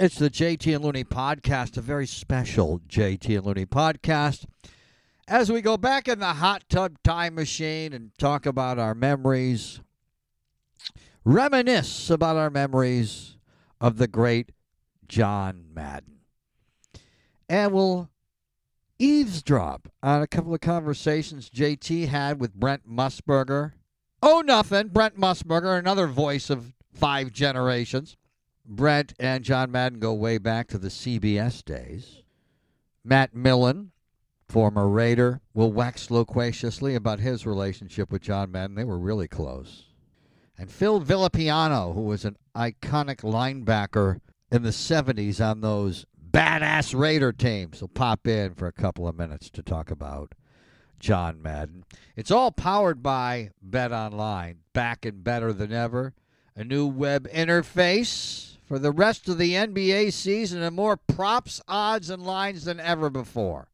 It's the JT and Looney podcast, a very special JT and Looney podcast. As we go back in the hot tub time machine and talk about our memories, reminisce about our memories of the great John Madden. And we'll eavesdrop on a couple of conversations JT had with Brent Musburger. Oh, nothing. Brent Musburger, another voice of five generations. Brent and John Madden go way back to the CBS days. Matt Millen, former Raider, will wax loquaciously about his relationship with John Madden. They were really close. And Phil Villapiano, who was an iconic linebacker in the 70s on those badass Raider teams, will pop in for a couple of minutes to talk about John Madden. It's all powered by Bet Online, back and better than ever. A new web interface for the rest of the NBA season and more props, odds, and lines than ever before.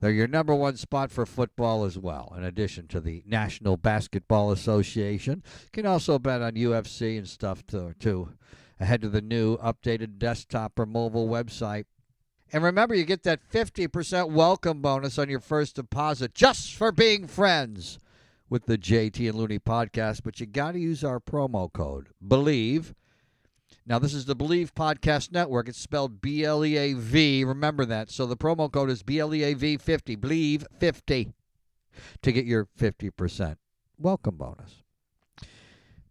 They're your number one spot for football as well, in addition to the National Basketball Association. You can also bet on UFC and stuff too, too ahead of the new updated desktop or mobile website. And remember, you get that 50% welcome bonus on your first deposit just for being friends with the JT and Looney podcast. But you got to use our promo code, BELIEVE now, this is the Bleav Podcast Network. It's spelled B L E A V. Remember that. So the promo code is B L E A V 50. Believe 50 to get your 50% welcome bonus.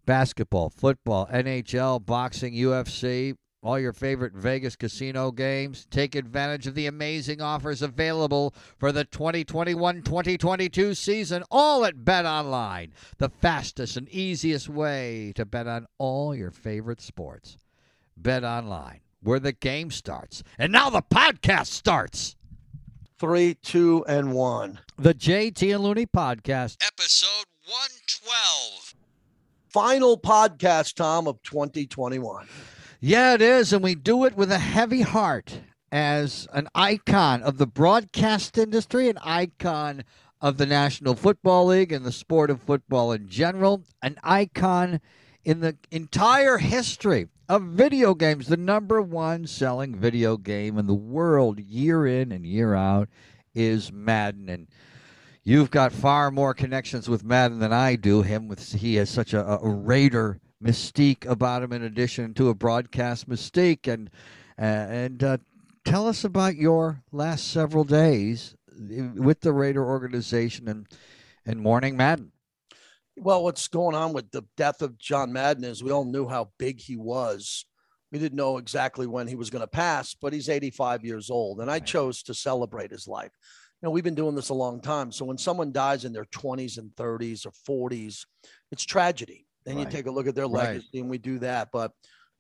Basketball, football, NHL, boxing, UFC, all your favorite Vegas casino games. Take advantage of the amazing offers available for the 2021 2022 season, all at Bet Online, the fastest and easiest way to bet on all your favorite sports. Bet Online, where the game starts. And now the podcast starts. Three, two, and one. The JT and Looney Podcast, episode 112. Final podcast, Tom, of 2021. Yeah, it is. And we do it with a heavy heart as an icon of the broadcast industry, an icon of the National Football League and the sport of football in general, an icon in the entire history of video games, the number one selling video game in the world year in and year out is Madden. And you've got far more connections with Madden than I do. Him with he has such a, a Raider mystique about him in addition to a broadcast mystique and uh, and uh, tell us about your last several days with the Raider organization and and mourning Madden. Well, what's going on with the death of John Madden is we all knew how big he was. We didn't know exactly when he was going to pass, but he's 85 years old, and I chose to celebrate his life. You know, we've been doing this a long time. So when someone dies in their 20s and 30s or 40s, it's tragedy. Then right. you take a look at their legacy, right. and we do that. But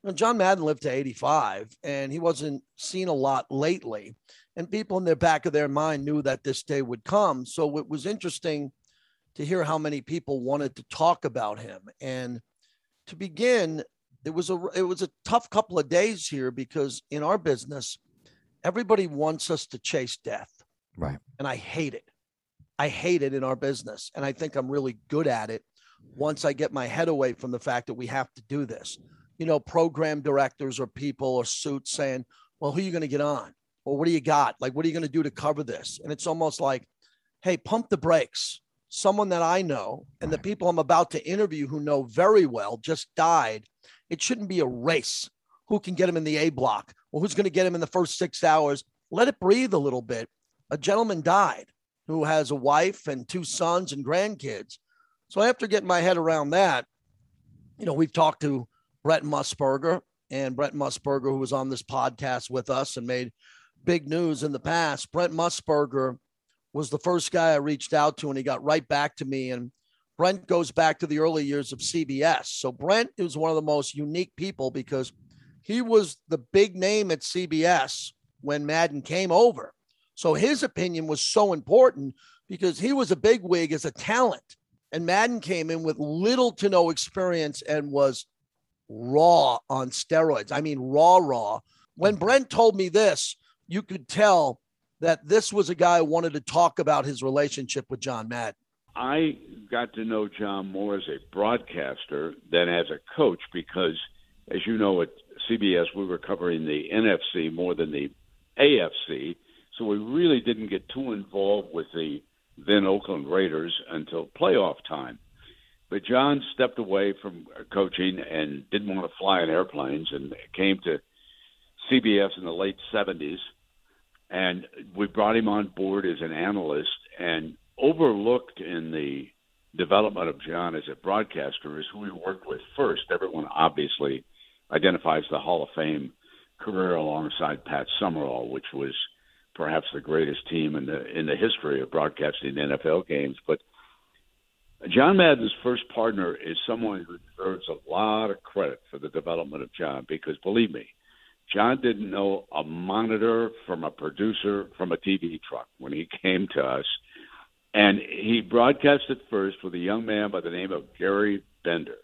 you know, John Madden lived to 85, and he wasn't seen a lot lately. And people in the back of their mind knew that this day would come. So it was interesting to hear how many people wanted to talk about him. And to begin, it was a it was a tough couple of days here because in our business, everybody wants us to chase death. Right. And I hate it. I hate it in our business. And I think I'm really good at it once I get my head away from the fact that we have to do this. You know, program directors or people or suits saying, Well, who are you going to get on? Or what do you got? Like, what are you going to do to cover this? And it's almost like, hey, pump the brakes someone that I know and the people I'm about to interview who know very well just died, it shouldn't be a race. Who can get him in the A block or who's going to get him in the first six hours? Let it breathe a little bit. A gentleman died who has a wife and two sons and grandkids. So after getting my head around that, you know, we've talked to Brent Musburger and Brent Musburger, who was on this podcast with us and made big news in the past. Brent Musburger was the first guy I reached out to, and he got right back to me. And Brent goes back to the early years of CBS. So Brent is one of the most unique people because he was the big name at CBS when Madden came over. So his opinion was so important because he was a big wig as a talent. And Madden came in with little to no experience and was raw on steroids. I mean, raw, raw. When mm-hmm. Brent told me this, you could tell that this was a guy who wanted to talk about his relationship with John Madden. I got to know John more as a broadcaster than as a coach because, as you know, at CBS, we were covering the NFC more than the AFC, so we really didn't get too involved with the then Oakland Raiders until playoff time. But John stepped away from coaching and didn't want to fly in airplanes and came to CBS in the late 70s. And we brought him on board as an analyst and overlooked in the development of John as a broadcaster is who he worked with first. Everyone obviously identifies the Hall of Fame career alongside Pat Summerall, which was perhaps the greatest team in the in the history of broadcasting NFL games. But John Madden's first partner is someone who deserves a lot of credit for the development of John because believe me, John didn't know a monitor from a producer from a TV truck when he came to us. And he broadcasted first with a young man by the name of Gary Bender.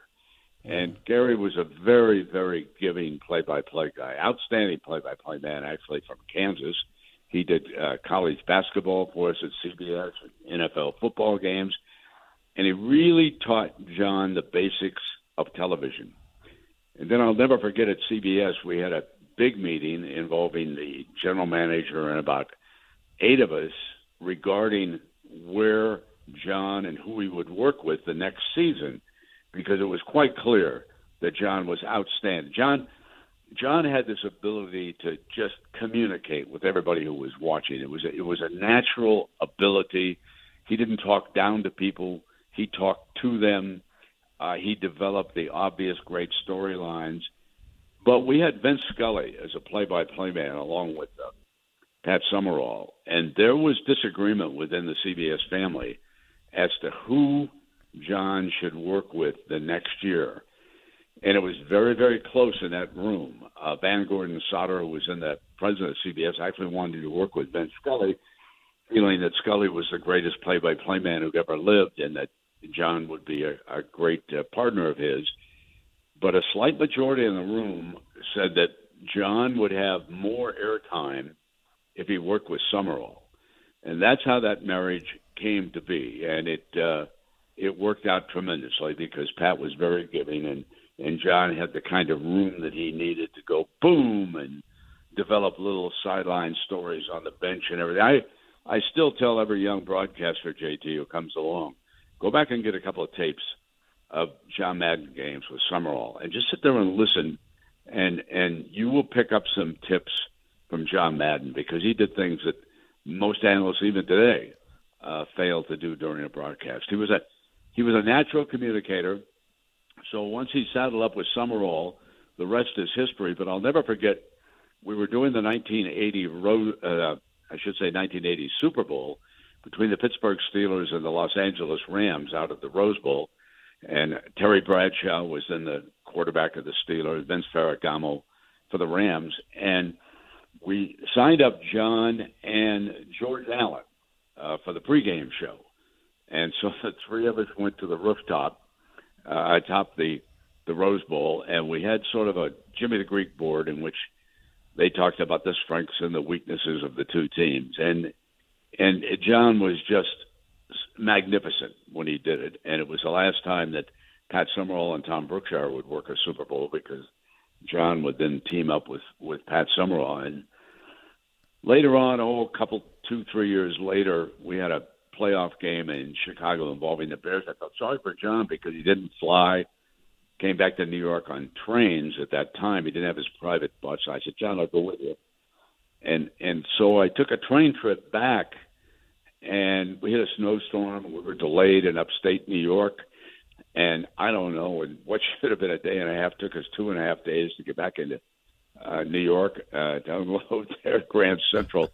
And mm. Gary was a very, very giving play by play guy, outstanding play by play man, actually, from Kansas. He did uh, college basketball for us at CBS, NFL football games, and he really taught John the basics of television. And then I'll never forget at CBS, we had a big meeting involving the general manager and about eight of us regarding where John and who he would work with the next season because it was quite clear that John was outstanding. John John had this ability to just communicate with everybody who was watching. It was a, it was a natural ability. He didn't talk down to people. He talked to them. Uh, he developed the obvious great storylines. But we had Vin Scully as a play-by-play man, along with uh, Pat Summerall, and there was disagreement within the CBS family as to who John should work with the next year. And it was very, very close in that room. Uh, Van Gordon Sauter, was in the president of CBS, actually wanted to work with Vin Scully, feeling that Scully was the greatest play-by-play man who ever lived, and that John would be a, a great uh, partner of his. But a slight majority in the room said that John would have more airtime if he worked with Summerall, and that's how that marriage came to be, and it uh, it worked out tremendously because Pat was very giving, and and John had the kind of room that he needed to go boom and develop little sideline stories on the bench and everything. I I still tell every young broadcaster JT who comes along, go back and get a couple of tapes of John Madden games with Summerall and just sit there and listen and and you will pick up some tips from John Madden because he did things that most analysts, even today, uh, fail to do during a broadcast. He was a he was a natural communicator. So once he saddled up with Summerall, the rest is history. But I'll never forget we were doing the 1980 road, uh, I should say 1980 Super Bowl between the Pittsburgh Steelers and the Los Angeles Rams out of the Rose Bowl, and Terry Bradshaw was then the quarterback of the Steelers, Vince Ferragamo for the Rams, and we signed up John and George Allen uh, for the pregame show. And so the three of us went to the rooftop uh, atop the the Rose Bowl, and we had sort of a Jimmy the Greek board in which they talked about the strengths and the weaknesses of the two teams. And and John was just magnificent when he did it, and it was the last time that Pat Summerall and Tom Brookshier would work a Super Bowl because John would then team up with with Pat Summerall. And later on, oh, a couple, two, three years later, we had a playoff game in Chicago involving the Bears. I felt sorry for John because he didn't fly. Came back to New York on trains at that time. He didn't have his private bus. I said, John, I'll go with you. And and so I took a train trip back, and we hit a snowstorm. We were delayed in upstate New York and I don't know, and what should have been a day and a half took us two and a half days to get back into uh, New York, uh, to unload there at Grand Central.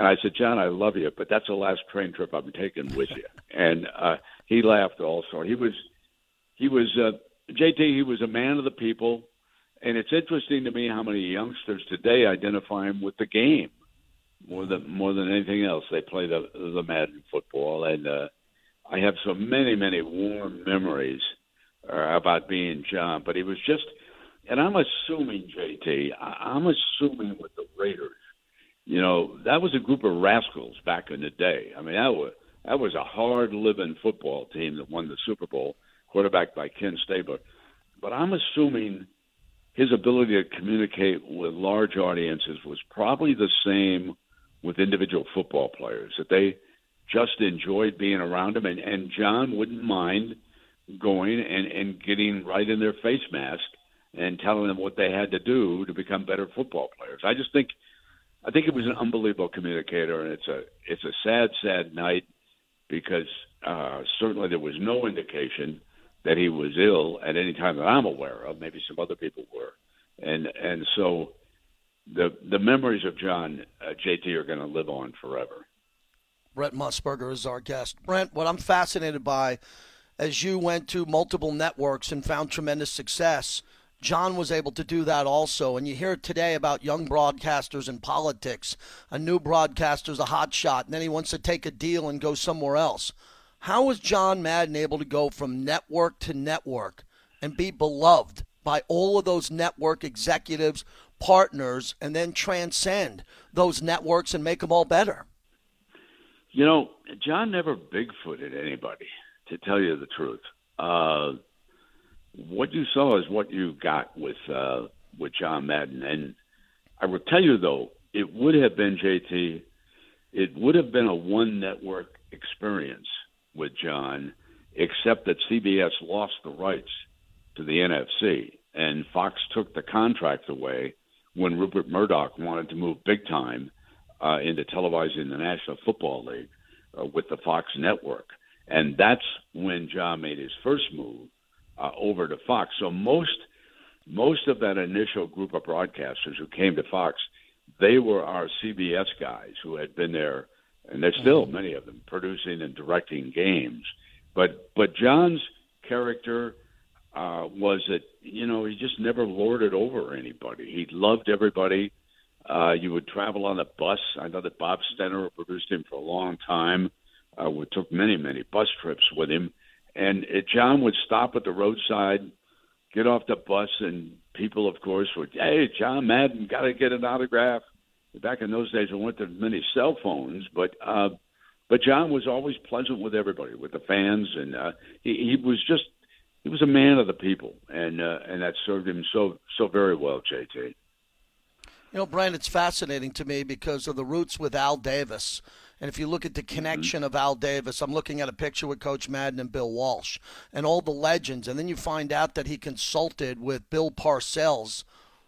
And I said, John, I love you, but that's the last train trip I'm taking with you. And uh, he laughed also. He was, he was, uh, JT, he was a man of the people. And it's interesting to me how many youngsters today identify him with the game more than more than anything else. They play the the Madden football, and uh, I have so many, many warm memories uh, about being John, but he was just, and I'm assuming, JT, I'm assuming with the Raiders, you know, that was a group of rascals back in the day. I mean, that was, that was a hard living football team that won the Super Bowl, quarterbacked by Ken Stabler. But I'm assuming his ability to communicate with large audiences was probably the same with individual football players that they just enjoyed being around him and, and John wouldn't mind going and, and getting right in their face mask and telling them what they had to do to become better football players. I just think I think it was an unbelievable communicator and it's a it's a sad, sad night because uh certainly there was no indication that he was ill at any time that I'm aware of. Maybe some other people were. And and so the the memories of John uh, JT are going to live on forever. Brent Musburger is our guest. Brent, what I'm fascinated by, as you went to multiple networks and found tremendous success, John was able to do that also. And you hear today about young broadcasters in politics. A new broadcaster's a hot shot, and then he wants to take a deal and go somewhere else. How was John Madden able to go from network to network and be beloved by all of those network executives, partners, and then transcend those networks and make them all better? You know, John never bigfooted anybody, to tell you the truth. Uh, what you saw is what you got with uh, with John Madden, and I will tell you though, it would have been JT. It would have been a one network experience with John, except that CBS lost the rights to the NFC, and Fox took the contract away when Rupert Murdoch wanted to move big time uh, into televising the National Football League uh, with the Fox network. And that's when John made his first move uh, over to Fox. So most most of that initial group of broadcasters who came to Fox, they were our CBS guys who had been there, and there's still mm-hmm. many of them producing and directing games. But but John's character uh, was that you know he just never lorded over anybody. He loved everybody. Uh, you would travel on a bus. I know that Bob Stenner produced him for a long time. Uh, we took many, many bus trips with him. And it, John would stop at the roadside, get off the bus, and people, of course, would, hey, John Madden, got to get an autograph. Back in those days, there weren't many cell phones, but uh, but John was always pleasant with everybody, with the fans, and uh, he, he was just he was a man of the people, and uh, and that served him so so very well, JT. You know, Brian, it's fascinating to me because of the roots with Al Davis. And if you look at the mm-hmm. connection of Al Davis, I'm looking at a picture with Coach Madden and Bill Walsh and all the legends. And then you find out that he consulted with Bill Parcells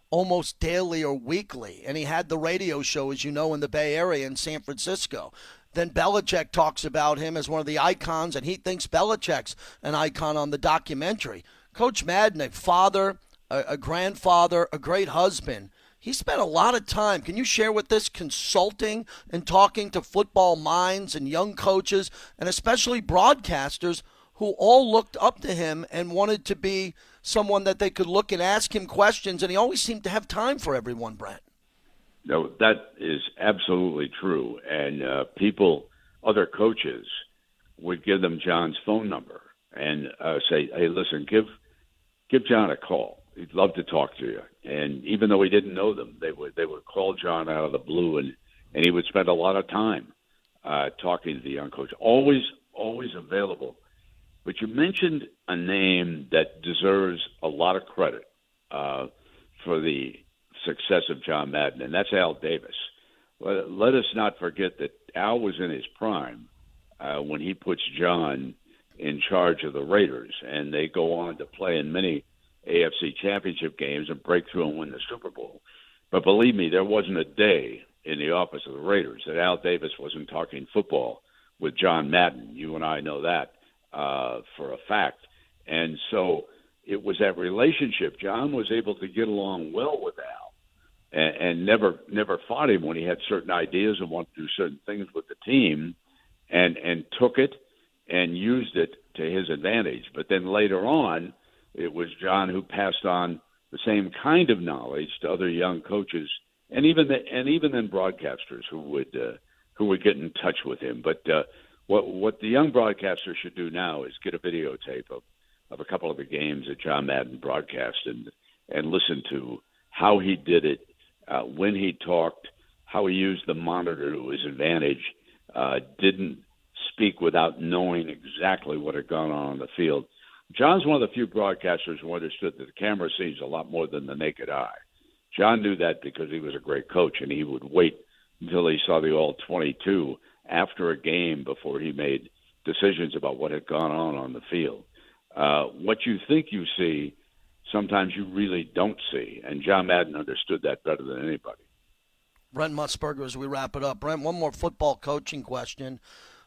almost daily or weekly. And he had the radio show, as you know, in the Bay Area in San Francisco. Then Belichick talks about him as one of the icons, and he thinks Belichick's an icon on the documentary. Coach Madden, a father, a, a grandfather, a great husband he spent a lot of time. Can you share with this consulting and talking to football minds and young coaches and especially broadcasters who all looked up to him and wanted to be someone that they could look and ask him questions and he always seemed to have time for everyone, Brent. No, that is absolutely true. And uh, people, other coaches, would give them John's phone number and uh, say, "Hey, listen, give give John a call." he'd love to talk to you. And even though he didn't know them, they would they would call John out of the blue, and and he would spend a lot of time uh, talking to the young coach. Always always available. But you mentioned a name that deserves a lot of credit uh, for the success of John Madden, and that's Al Davis. Let, let us not forget that Al was in his prime uh, when he puts John in charge of the Raiders, and they go on to play in many AFC championship games and break through and win the Super Bowl. But believe me, there wasn't a day in the office of the Raiders that Al Davis wasn't talking football with John Madden. You and I know that uh, for a fact. And so it was that relationship. John was able to get along well with Al and, and never never fought him when he had certain ideas and wanted to do certain things with the team and and took it and used it to his advantage. But then later on, it was John who passed on the same kind of knowledge to other young coaches and even the, and even then broadcasters who would uh, who would get in touch with him. But uh, what what the young broadcasters should do now is get a videotape of of a couple of the games that John Madden broadcast and and listen to how he did it, uh, when he talked, how he used the monitor to his advantage, uh, didn't speak without knowing exactly what had gone on on the field John's one of the few broadcasters who understood that the camera sees a lot more than the naked eye. John knew that because he was a great coach, and he would wait until he saw the all 22 after a game before he made decisions about what had gone on on the field. Uh, what you think you see, sometimes you really don't see, and John Madden understood that better than anybody. Brent Musburger, as we wrap it up. Brent, one more football coaching question.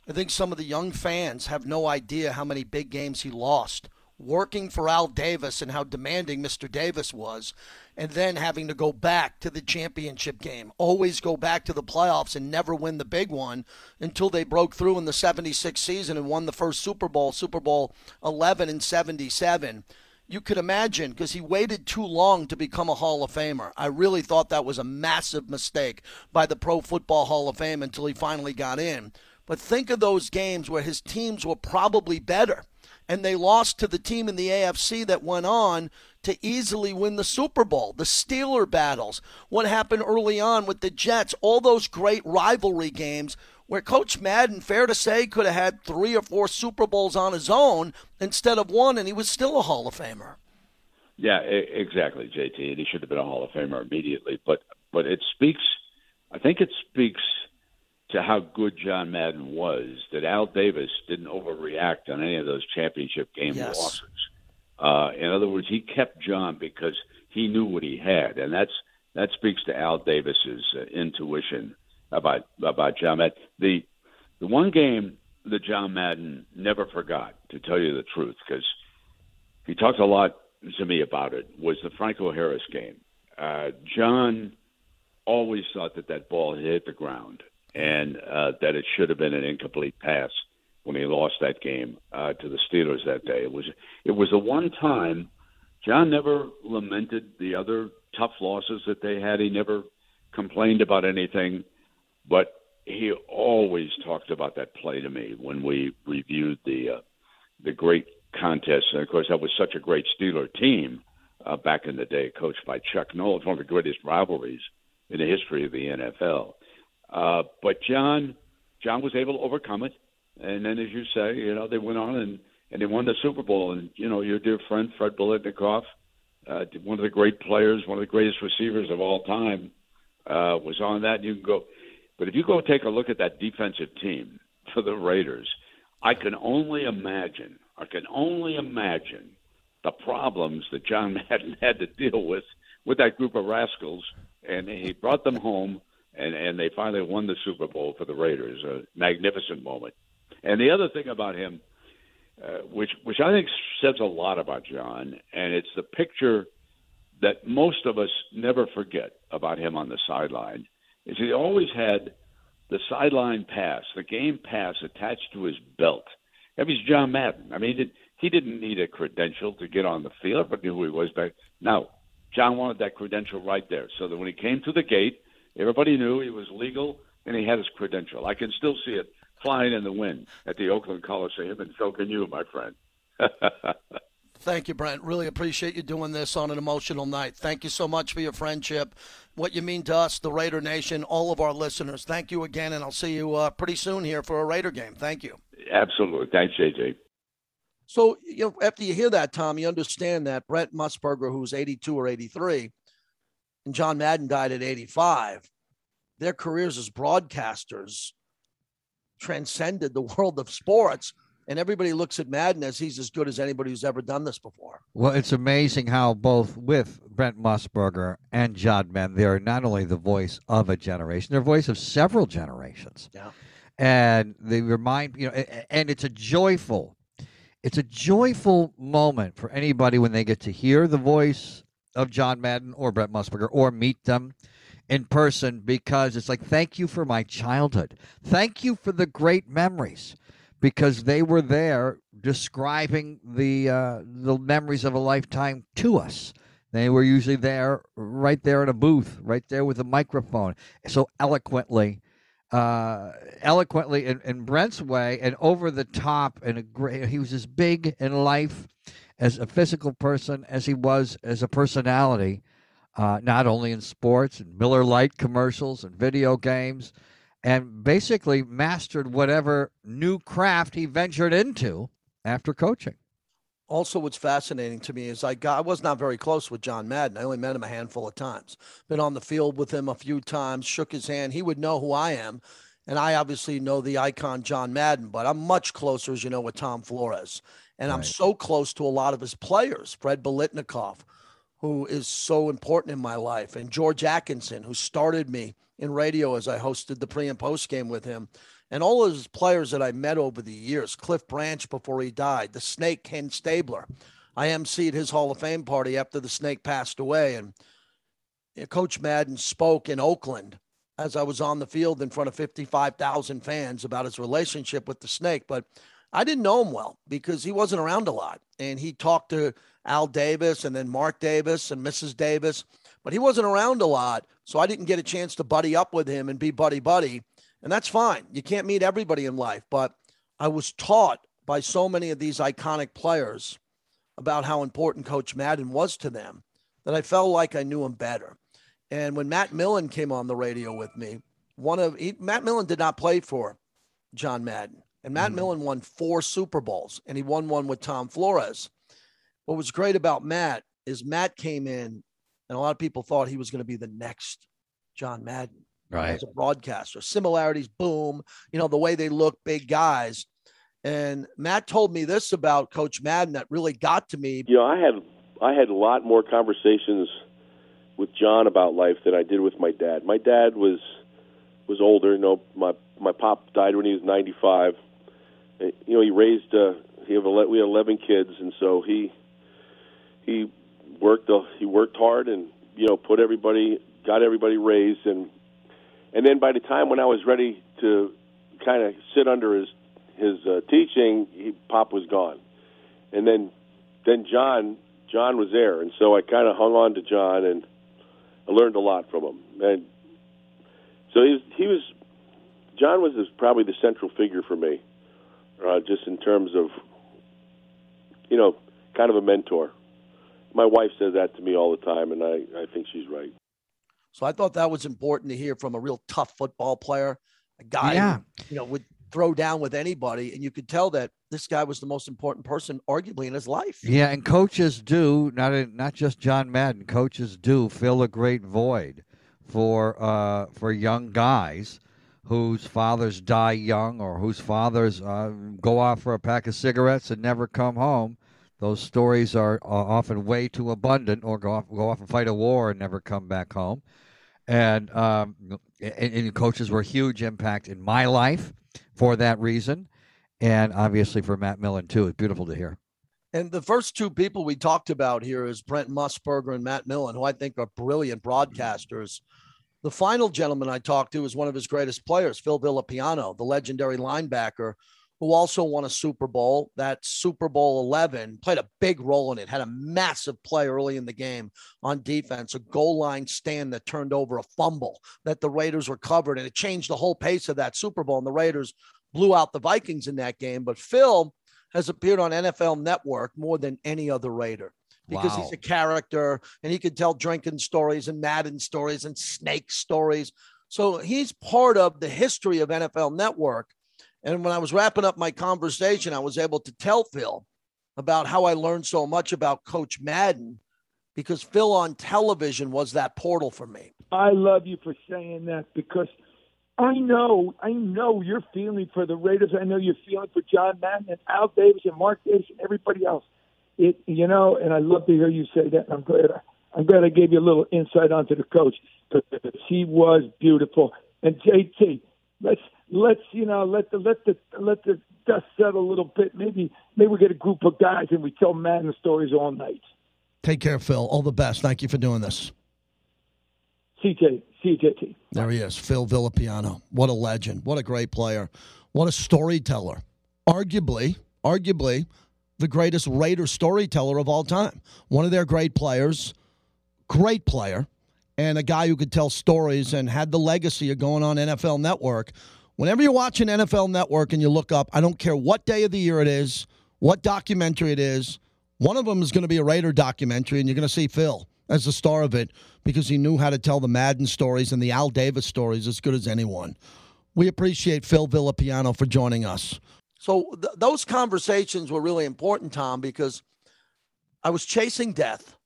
I think some of the young fans have no idea how many big games he lost working for Al Davis and how demanding Mr. Davis was, and then having to go back to the championship game, always go back to the playoffs and never win the big one until they broke through in the 76 season and won the first Super Bowl, Super Bowl 11 and 77. You could imagine because he waited too long to become a Hall of Famer. I really thought that was a massive mistake by the Pro Football Hall of Fame until he finally got in. But think of those games where his teams were probably better and they lost to the team in the AFC that went on to easily win the Super Bowl. The Steeler battles, what happened early on with the Jets, all those great rivalry games where Coach Madden, fair to say, could have had three or four Super Bowls on his own instead of one, and he was still a Hall of Famer. Yeah, exactly, JT. And he should have been a Hall of Famer immediately. But but it speaks. I think it speaks to how good John Madden was that Al Davis didn't overreact on any of those championship game yes. losses. Uh, in other words, he kept John because he knew what he had, and that's that speaks to Al Davis's uh, intuition about about John Madden. The the one game that John Madden never forgot, to tell you the truth, because he talked a lot to me about it, was the Franco Harris game. Uh, John always thought that that ball hit the ground and uh, that it should have been an incomplete pass when he lost that game uh, to the Steelers that day. It was it was the one time John never lamented the other tough losses that they had. He never complained about anything, but he always talked about that play to me when we reviewed the uh, the great contest. And of course, that was such a great Steeler team uh, back in the day, coached by Chuck Noll. It's one of the greatest rivalries in the history of the NFL. Uh, but John, John was able to overcome it, and then, as you say, you know, they went on and and they won the Super Bowl. And you know, your dear friend Fred Biletnikoff, uh, one of the great players, one of the greatest receivers of all time, uh, was on that. And you can go, but if you go take a look at that defensive team for the Raiders, I can only imagine. I can only imagine the problems that John Madden had to deal with with that group of rascals, and he brought them home and and they finally won the Super Bowl for the Raiders. A magnificent moment. And the other thing about him, uh, which which I think says a lot about John, and it's the picture that most of us never forget about him on the sideline, is he always had the sideline pass, the game pass attached to his belt. That was John Madden. I mean, it, he didn't need a credential to get on the field, but knew who he was back. Now, John wanted that credential right there, so that when he came to the gate, Everybody knew he was legal and he had his credential. I can still see it flying in the wind at the Oakland Coliseum, and so can you, my friend. Thank you, Brent. Really appreciate you doing this on an emotional night. Thank you so much for your friendship, what you mean to us, the Raider Nation, all of our listeners. Thank you again, and I'll see you uh, pretty soon here for a Raider game. Thank you. Absolutely. Thanks, JJ. So, you know, after you hear that, Tom, you understand that Brent Musburger, who's 82 or 83, and John Madden died at 85, their careers as broadcasters transcended the world of sports. And everybody looks at Madden as he's as good as anybody who's ever done this before. Well, it's amazing how both with Brent Musburger and John Madden, they're not only the voice of a generation, they're voice of several generations. Yeah. And they remind, you know, and it's a joyful, it's a joyful moment for anybody when they get to hear the voice of John Madden or Brent Musburger or meet them in person because it's like, thank you for my childhood. Thank you for the great memories because they were there describing the uh, the memories of a lifetime to us. They were usually there, right there in a booth, right there with a microphone, so eloquently, uh, eloquently in, in Brent's way, and over the top. And a great, he was as big in life as a physical person as he was as a personality, uh, not only in sports and Miller Lite commercials and video games, and basically mastered whatever new craft he ventured into after coaching. Also, what's fascinating to me is I got I was not very close with John Madden. I only met him a handful of times. Been on the field with him a few times, shook his hand. He would know who I am. And I obviously know the icon John Madden, but I'm much closer, as you know, with Tom Flores. And I'm so close to a lot of his players, Fred Biletnikoff, who is so important in my life, and George Atkinson, who started me in radio as I hosted the pre and post game with him. And all of his players that I met over the years, Cliff Branch before he died, the Snake Ken Stabler. I emceed his Hall of Fame party after the Snake passed away. And Coach Madden spoke in Oakland as I was on the field in front of 55,000 fans about his relationship with the Snake. But I didn't know him well because he wasn't around a lot. And he talked to Al Davis and then Mark Davis and Mrs. Davis, but he wasn't around a lot. So I didn't get a chance to buddy up with him and be buddy buddy. And that's fine. You can't meet everybody in life. But I was taught by so many of these iconic players about how important Coach Madden was to them that I felt like I knew him better. And when Matt Millen came on the radio with me, one of he, Matt Millen did not play for John Madden, and Matt mm-hmm. Millen won four Super Bowls, and he won one with Tom Flores. What was great about Matt is Matt came in, and a lot of people thought he was going to be the next John Madden Right. as a broadcaster. Similarities, boom, you know, the way they look, big guys. And Matt told me this about Coach Madden that really got to me. You know, I had I had a lot more conversations with John about life than I did with my dad. My dad was was older. You know, my my pop died when he was 95. You know, he raised uh, he have ele- we had 11 kids, and so he he worked uh, he worked hard and you know put everybody got everybody raised and and then by the time when I was ready to kind of sit under his his uh, teaching, he, Pop was gone, and then then John John was there, and so I kind of hung on to John, and I learned a lot from him. And so he was, he was John was probably the central figure for me, uh, just in terms of you know kind of a mentor. My wife says that to me all the time, and I, I think she's right. So I thought that was important to hear from a real tough football player, a guy Yeah. who, you know, would throw down with anybody. And you could tell that this guy was the most important person, arguably, in his life. Yeah, and coaches do not not just John Madden. Coaches do fill a great void for uh, for young guys whose fathers die young or whose fathers uh, go off for a pack of cigarettes and never come home. Those stories are, often way too abundant, or go off go off and fight a war and never come back home. And um, and, and coaches were a huge impact in my life for that reason, and obviously for Matt Millen too. It's beautiful to hear. And the first two people we talked about here is Brent Musburger and Matt Millen, who I think are brilliant broadcasters. The final gentleman I talked to is one of his greatest players, Phil Villapiano, the legendary linebacker, who also won a Super Bowl. That Super Bowl 11 played a big role in it, had a massive play early in the game on defense, a goal line stand that turned over a fumble that the Raiders recovered, and it changed the whole pace of that Super Bowl. And the Raiders blew out the Vikings in that game. But Phil has appeared on NFL Network more than any other Raider because Wow. he's a character and he could tell drinking stories and Madden stories and snake stories. So he's part of the history of NFL Network. And when I was wrapping up my conversation, I was able to tell Phil about how I learned so much about Coach Madden because Phil on television was that portal for me. I love you for saying that because I know, I know you're feeling for the Raiders. I know you're feeling for John Madden and Al Davis and Mark Davis and everybody else. It, you know, and I love to hear you say that. And I'm glad, I'm glad I gave you a little insight onto the coach because he was beautiful. And JT, let's let's you know let the let the let the dust settle a little bit. Maybe maybe we get a group of guys and we tell Madden stories all night. Take care, Phil. All the best. Thank you for doing this. CJ, CJT. There he is, Phil Villapiano. What a legend. What a great player. What a storyteller. Arguably, arguably, the greatest Raider storyteller of all time. One of their great players, great player, and a guy who could tell stories and had the legacy of going on NFL Network. Whenever you watch an NFL Network and you look up, I don't care what day of the year it is, what documentary it is, one of them is going to be a Raider documentary, and you're going to see Phil as the star of it because he knew how to tell the Madden stories and the Al Davis stories as good as anyone. We appreciate Phil Villapiano for joining us. So th- those conversations were really important, Tom, because I was chasing death.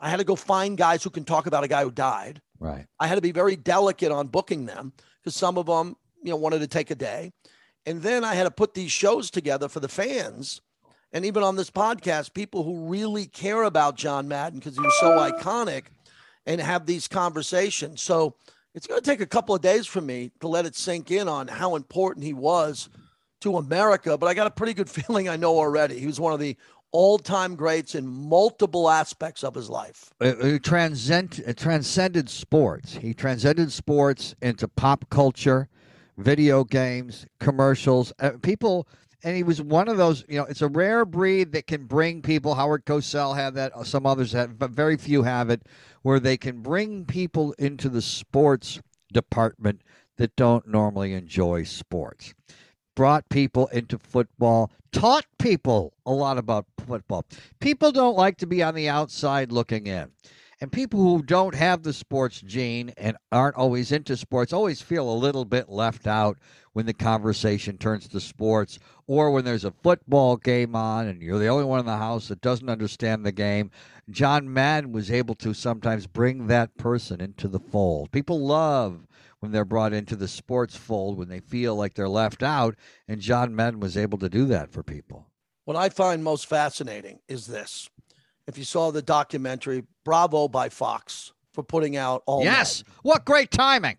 I had to go find guys who can talk about a guy who died. Right. I had to be very delicate on booking them because some of them, you know, wanted to take a day. And then I had to put these shows together for the fans. And even on this podcast, people who really care about John Madden because he was so iconic and have these conversations. So it's going to take a couple of days for me to let it sink in on how important he was to America. But I got a pretty good feeling I know already. He was one of the all-time greats in multiple aspects of his life. It, it transcend, transcended sports. He transcended sports into pop culture, video games, commercials. Uh, people, and he was one of those. You know, it's a rare breed that can bring people. Howard Cosell had that. uh, Some others have, but very few have it, where they can bring people into the sports department that don't normally enjoy sports brought people into football, taught people a lot about football. People don't like to be on the outside looking in. And people who don't have the sports gene and aren't always into sports always feel a little bit left out when the conversation turns to sports or when there's a football game on and you're the only one in the house that doesn't understand the game. John Madden was able to sometimes bring that person into the fold. People love when they're brought into the sports fold when they feel like they're left out. And John Madden was able to do that for people. What I find most fascinating is this. If you saw the documentary, bravo by Fox for putting out all yes. What great timing.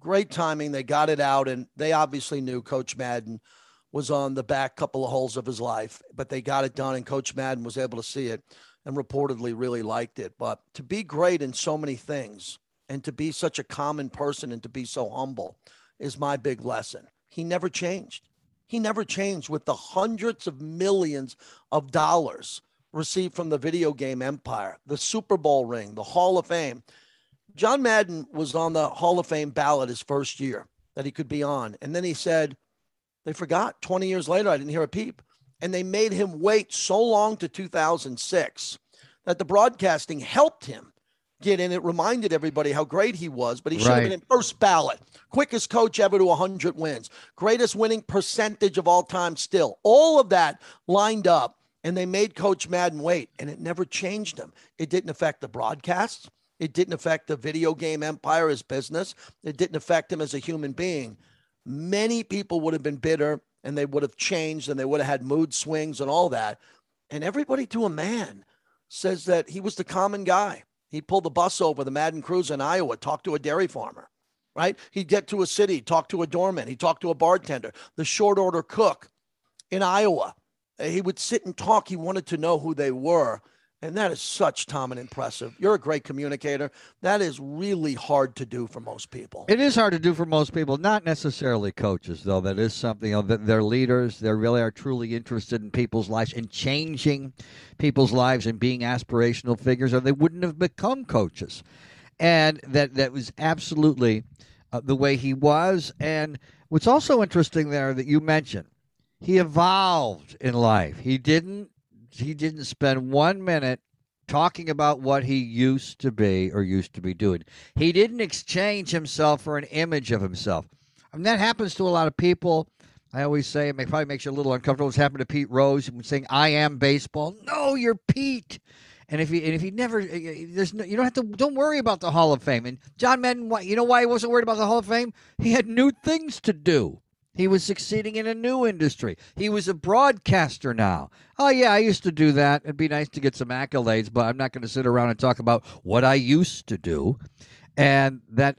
Great timing. They got it out, and they obviously knew Coach Madden was on the back couple of holes of his life, but they got it done, and Coach Madden was able to see it and reportedly really liked it. But to be great in so many things and to be such a common person and to be so humble is my big lesson. He never changed. He never changed with the hundreds of millions of dollars received from the video game empire, the Super Bowl ring, the Hall of Fame. John Madden was on the Hall of Fame ballot his first year that he could be on. And then he said, they forgot 20 years later, I didn't hear a peep. And they made him wait so long to 2006 that the broadcasting helped him get in. It reminded everybody how great he was, but he should have been in first ballot. Quickest coach ever to 100 wins, greatest winning percentage of all time still. All of that lined up, and they made Coach Madden wait, and it never changed him. It didn't affect the broadcasts. It didn't affect the video game empire, his business. It didn't affect him as a human being. Many people would have been bitter and they would have changed and they would have had mood swings and all that. And everybody to a man says that he was the common guy. He'd pull the bus over the Madden Cruise in Iowa, talk to a dairy farmer, right? He'd get to a city, talk to a doorman, he'd talk to a bartender, the short order cook in Iowa. He would sit and talk. He wanted to know who they were. And that is such, Tom, and impressive. You're a great communicator. That is really hard to do for most people. It is hard to do for most people, not necessarily coaches, though. That is something, you know, they're leaders. They really are truly interested in people's lives and changing people's lives and being aspirational figures, or they wouldn't have become coaches. And that, that was absolutely uh, the way he was. And what's also interesting there that you mentioned, he evolved in life. He didn't he didn't spend one minute talking about what he used to be or used to be doing. He didn't exchange himself for an image of himself. I mean, that happens to a lot of people. I always say it may probably makes you a little uncomfortable. It's happened to Pete Rose saying, "I am baseball." No, you're Pete. And if he and if he never, eh, eh, there's no, you don't have to don't worry about the Hall of Fame. And John Madden, you know why he wasn't worried about the Hall of Fame? He had new things to do. He was succeeding in a new industry. He was a broadcaster now. Oh, yeah, I used to do that. It'd be nice to get some accolades, but I'm not going to sit around and talk about what I used to do. And that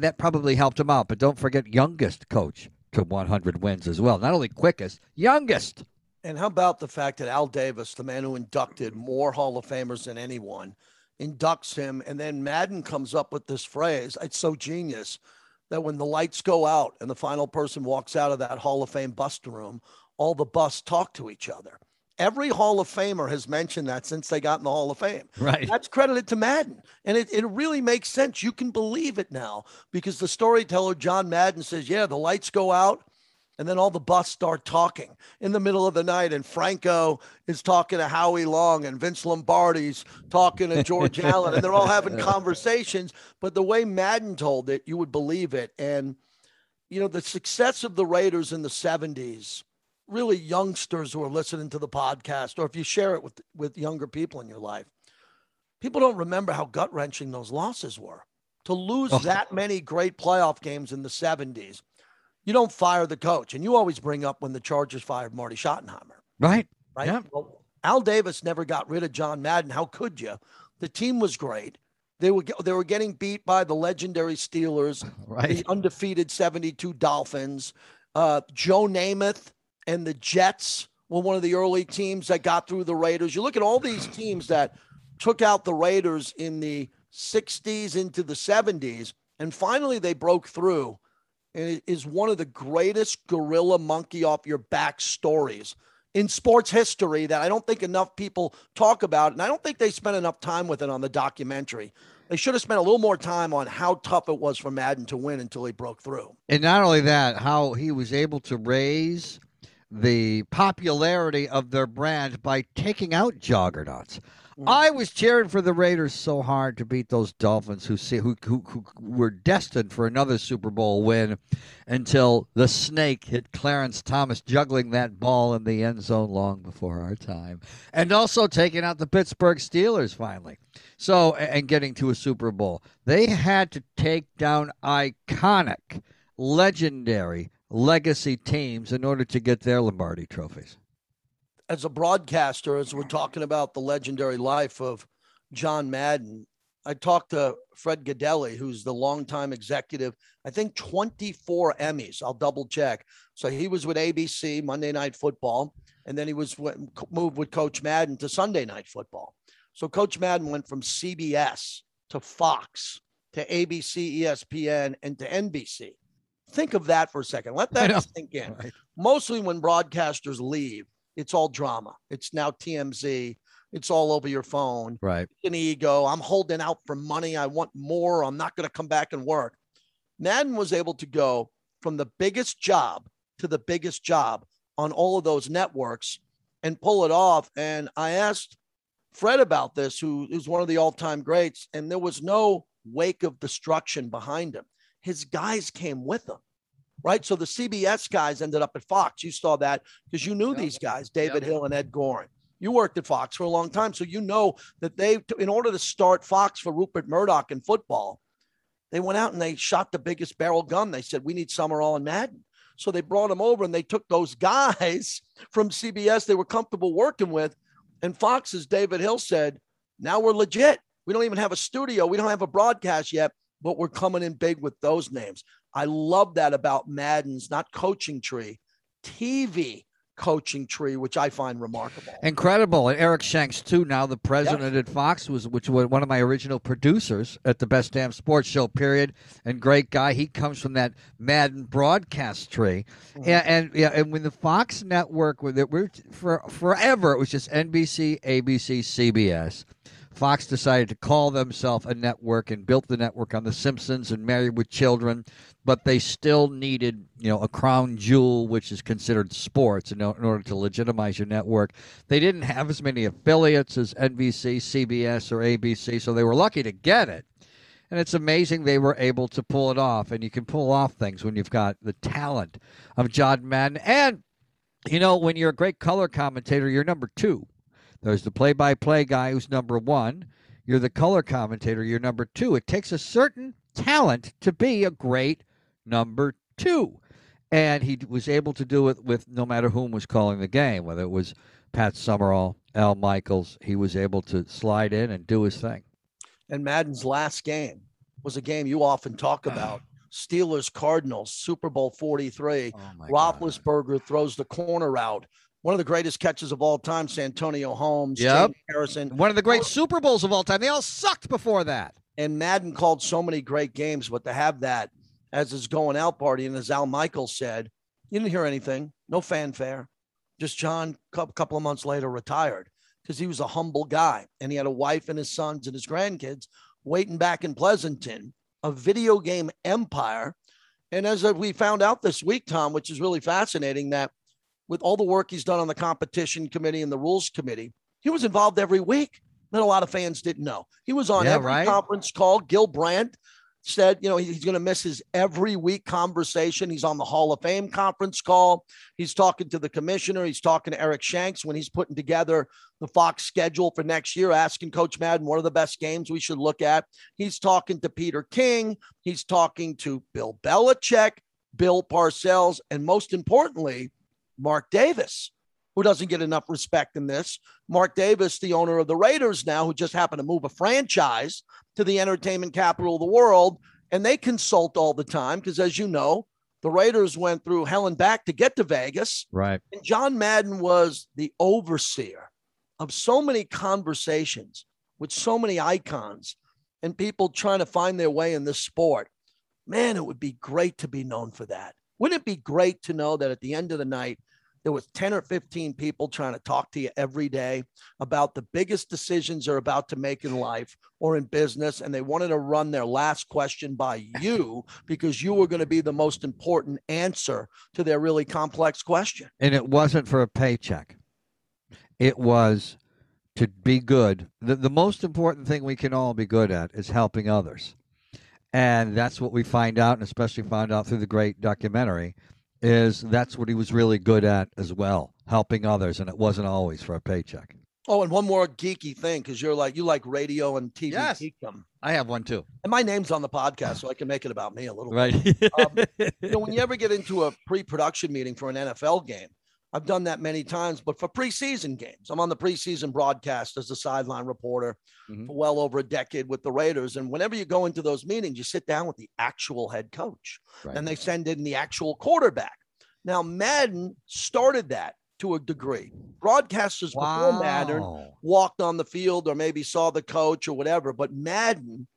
that probably helped him out. But don't forget, youngest coach to 100 wins as well. Not only quickest, youngest. And how about the fact that Al Davis, the man who inducted more Hall of Famers than anyone, inducts him, and then Madden comes up with this phrase. It's so genius that when the lights go out and the final person walks out of that Hall of Fame bust room, all the busts talk to each other. Every Hall of Famer has mentioned that since they got in the Hall of Fame. Right. That's credited to Madden. And it, it really makes sense. You can believe it now because the storyteller, John Madden, says, Yeah, the lights go out. And then all the busts start talking in the middle of the night. And Franco is talking to Howie Long, and Vince Lombardi's talking to George Allen, and they're all having conversations. But the way Madden told it, you would believe it. And, you know, the success of the Raiders in the 70s really youngsters who are listening to the podcast, or if you share it with with younger people in your life, people don't remember how gut wrenching those losses were. To lose Oh. that many great playoff games in the 70s, you don't fire the coach. And you always bring up when the Chargers fired Marty Schottenheimer, Right. right? Yeah. Well, Al Davis never got rid of John Madden. How could you? The team was great. They were they were getting beat by the legendary Steelers, Right. the undefeated 72 Dolphins. Uh, Joe Namath and the Jets were one of the early teams that got through the Raiders. You look at all these teams that took out the Raiders in the 60s into the 70s, and finally they broke through. And it is one of the greatest gorilla monkey off your back stories in sports history that I don't think enough people talk about. And I don't think they spent enough time with it on the documentary. They should have spent a little more time on how tough it was for Madden to win until he broke through. And not only that, how he was able to raise the popularity of their brand by taking out juggernauts. Mm. I was cheering for the Raiders so hard to beat those Dolphins, who see, who, who who were destined for another Super Bowl win, until the snake hit Clarence Thomas juggling that ball in the end zone long before our time, and also taking out the Pittsburgh Steelers finally. So and getting to a Super Bowl, they had to take down iconic, legendary legacy teams in order to get their Lombardi trophies. As a broadcaster, as we're talking about the legendary life of John Madden, I talked to Fred Gaudelli, who's the longtime executive, I think 24 Emmys. I'll double check. So he was with ABC Monday Night Football, and then he was moved with Coach Madden to Sunday Night Football. So Coach Madden went from CBS to Fox to ABC, ESPN, and to NBC. Think of that for a second. Let that sink in. Right. Mostly when broadcasters leave, it's all drama. It's now TMZ. It's all over your phone. Right. It's An ego. I'm holding out for money. I want more. I'm not going to come back and work. Madden was able to go from the biggest job to the biggest job on all of those networks and pull it off. And I asked Fred about this, who is one of the all time greats, and there was no wake of destruction behind him. His guys came with him, right? So the CBS guys ended up at Fox. You saw that because you knew Yep. these guys, David Yep. Hill and Ed Goren. You worked at Fox for a long time, so you know that they, in order to start Fox for Rupert Murdoch in football, they went out and they shot the biggest barrel gun. They said, We need Summerall and Madden. So they brought them over and they took those guys from CBS they were comfortable working with. And Fox, as David Hill said, now we're legit. We don't even have a studio. We don't have a broadcast yet, but we're coming in big with those names. I love that about Madden's not coaching tree, TV coaching tree, which I find remarkable. Incredible. And Eric Shanks, too, now the president at Fox, was which was one of my original producers at the Best Damn Sports Show, period. And great guy. He comes from that Madden broadcast tree. Mm-hmm. And, and yeah, and when the Fox network, with it, we're, for forever, it was just NBC, ABC, CBS. Fox decided to call themselves a network and built the network on The Simpsons and Married with Children, but they still needed, you know, a crown jewel, which is considered sports, in, order to legitimize your network. They didn't have as many affiliates as NBC, CBS, or ABC, so they were lucky to get it. And it's amazing they were able to pull it off. And you can pull off things when you've got the talent of John Madden. And, you know, when you're a great color commentator, you're number two. There's the play by play guy who's number one. You're the color commentator, you're number two. It takes a certain talent to be a great number two. And he was able to do it with no matter whom was calling the game, whether it was Pat Summerall, Al Michaels. He was able to slide in and do his thing. And Madden's last game was a game you often talk about. Steelers Cardinals, Super Bowl 43. Oh Roethlisberger throws the corner route. One of the greatest catches of all time, Santonio Holmes, Yep. James Harrison. One of the great Super Bowls of all time. They all sucked before that. And Madden called so many great games, but to have that as his going out party, and as Al Michaels said, you didn't hear anything, no fanfare. Just John, a couple of months later, retired because he was a humble guy and he had a wife and his sons and his grandkids waiting back in Pleasanton, a video game empire. And as we found out this week, Tom, which is really fascinating, that with all the work he's done on the competition committee and the rules committee, he was involved every week that a lot of fans didn't know. He was on Yeah, every right. conference call. Gil Brandt said, you know, he's going to miss his every week conversation. He's on the Hall of Fame conference call. He's talking to the commissioner. He's talking to Eric Shanks when he's putting together the Fox schedule for next year, asking Coach Madden what are the best games we should look at. He's talking to Peter King. He's talking to Bill Belichick, Bill Parcells, and most importantly, Mark Davis, who doesn't get enough respect in this. Mark Davis, the owner of the Raiders now, who just happened to move a franchise to the entertainment capital of the world. And they consult all the time because, as you know, the Raiders went through hell and back to get to Vegas. Right. And John Madden was the overseer of so many conversations with so many icons and people trying to find their way in this sport. Man, it would be great to be known for that. Wouldn't it be great to know that at the end of the night, there was 10 or 15 people trying to talk to you every day about the biggest decisions they're about to make in life or in business and they wanted to run their last question by you because you were going to be the most important answer to their really complex question? And it wasn't for a paycheck. It was to be good. The, the most important thing we can all be good at is helping others and that's what we find out and especially found out through the great documentary is that's what he was really good at as well, helping others, and it wasn't always for a paycheck. Oh, and one more geeky thing, because you're like you like radio and TV Yes. geekdom. I have one too. And my name's on the podcast, so I can make it about me a little Right. bit. Um, you know, when you ever get into a pre-production meeting for an NFL game, I've done that many times, but for preseason games, I'm on the preseason broadcast as a sideline reporter Mhm. for well over a decade with the Raiders. And whenever you go into those meetings, you sit down with the actual head coach Right. and they send in the actual quarterback. Now, Madden started that to a degree. Broadcasters before Madden walked on the field or maybe saw the coach or whatever, but Madden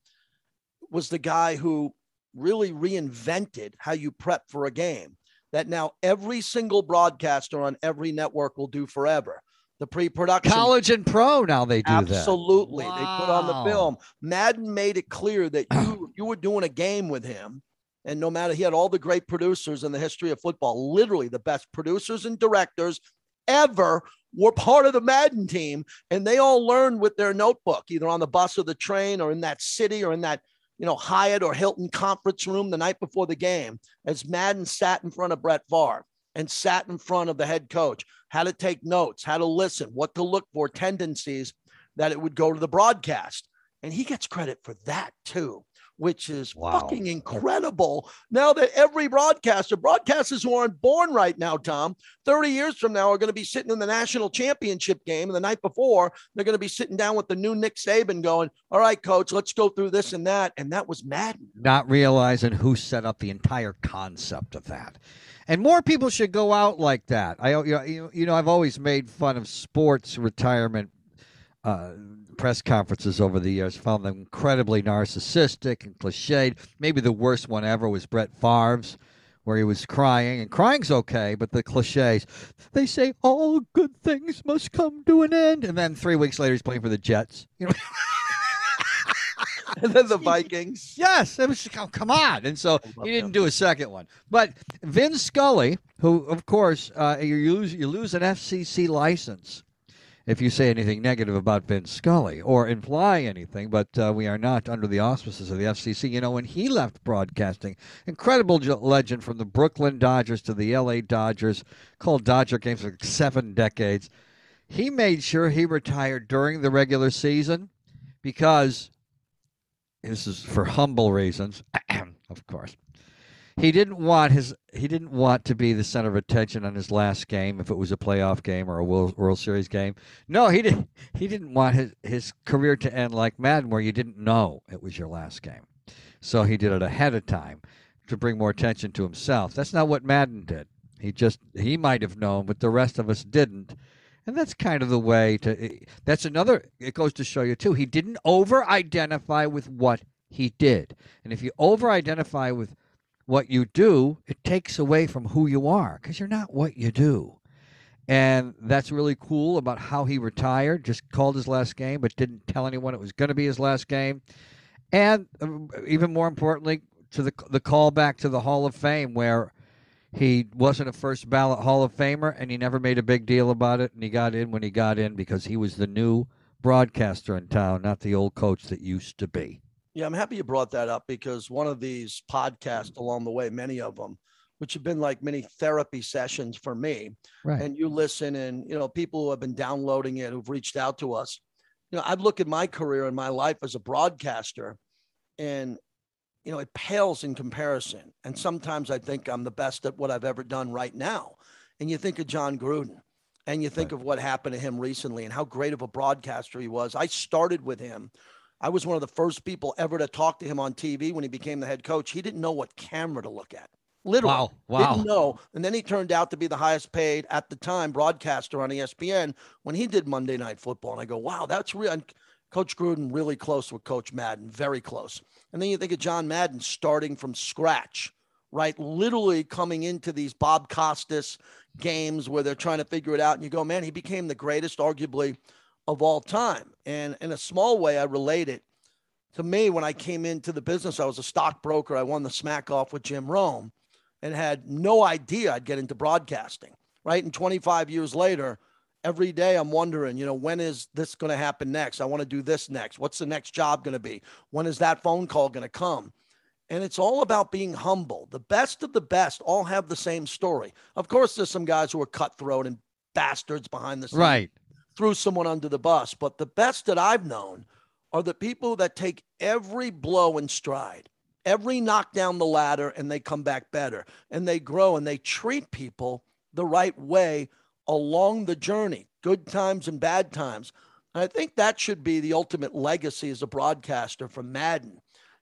was the guy who really reinvented how you prep for a game that now every single broadcaster on every network will do forever. The pre-production College and pro now they do that. Absolutely. They put on the film. Madden made it clear that you you were doing a game with him. And no matter he had all the great producers in the history of football, literally the best producers and directors ever were part of the Madden team. And they all learned with their notebook, either on the bus or the train or in that city or in that, you know, Hyatt or Hilton conference room the night before the game, as Madden sat in front of Brett Favre and sat in front of the head coach, how to take notes, how to listen, what to look for, tendencies that it would go to the broadcast. And he gets credit for that too, which is Wow. fucking incredible. Now that every broadcaster, broadcasters who aren't born right now, Tom, 30 years from now are going to be sitting in the national championship game. And the night before, they're going to be sitting down with the new Nick Saban going, All right, coach, let's go through this and that. And that was Madden. Not realizing who set up the entire concept of that. And more people should go out like that. I, you know, you- you know, I've always made fun of sports retirement uh, press conferences over the years. Found them incredibly narcissistic and cliched. Maybe the worst one ever was Brett Favre's, where he was crying. And crying's okay, but the cliches. They say all good things must come to an end, and then three weeks later he's playing for the Jets. You know. And then the Vikings. Yes, it was. Oh, come on! And so he didn't him. do a second one. But Vin Scully, who of course uh, you lose, you lose an FCC license if you say anything negative about Vin Scully or imply anything. But uh, we are not under the auspices of the FCC. You know, when he left broadcasting, incredible legend from the Brooklyn Dodgers to the L.A. Dodgers, called Dodger games for seven decades. He made sure he retired during the regular season because this is for humble reasons, of course. He didn't want his he didn't want to be the center of attention on his last game if it was a playoff game or a World, World Series game. No, he didn't. He didn't want his his career to end like Madden, where you didn't know it was your last game. So he did it ahead of time to bring more attention to himself. That's not what Madden did. He just he might have known, but the rest of us didn't. And that's kind of the way to. Eh, that's another. It goes to show you too. He didn't over-identify with what he did, and if you over-identify with what you do, it takes away from who you are because you're not what you do. And that's really cool about how he retired. Just called his last game, but didn't tell anyone it was going to be his last game. And um, even more importantly, to the the call back to the Hall of Fame, where he wasn't a first ballot Hall of Famer, and he never made a big deal about it, and he got in when he got in because he was the new broadcaster in town, not the old coach that used to be. Yeah, I'm happy you brought that up because one of these podcasts mm. along the way, many of them, which have been like many therapy sessions for me, Right. and you listen and you know people who have been downloading it who've reached out to us you know i've looked at my career and my life as a broadcaster and you know it pales in comparison and sometimes i think i'm the best at what i've ever done right now and you think of jon gruden and you think of what happened to him recently and how great of a broadcaster he was. I started with him i was one of the first people ever to talk to him on tv when he became the head coach he didn't know what camera to look at literally Wow. Wow. didn't know. And then he turned out to be the highest paid at the time broadcaster on ESPN when he did Monday Night Football. And I go, wow, that's real. And Coach Gruden really close with Coach Madden, very close. And then you think of John Madden starting from scratch, right? Literally coming into these Bob Costas games where they're trying to figure it out. And you go, man, he became the greatest, arguably, of all time. And in a small way, I relate it to me when I came into the business. I was a stockbroker. I won the smack off with Jim Rome and had no idea I'd get into broadcasting, right? And 25 years later, every day I'm wondering, you know, when is this going to happen next? I want to do this next. What's the next job going to be? When is that phone call going to come? And it's all about being humble. The best of the best all have the same story. Of course, there's some guys who are cutthroat and bastards behind the scenes Right. Threw someone under the bus. But the best that I've known are the people that take every blow in stride, every knock down the ladder, and they come back better and they grow and they treat people the right way along the journey, good times and bad times. And I think that should be the ultimate legacy as a broadcaster from Madden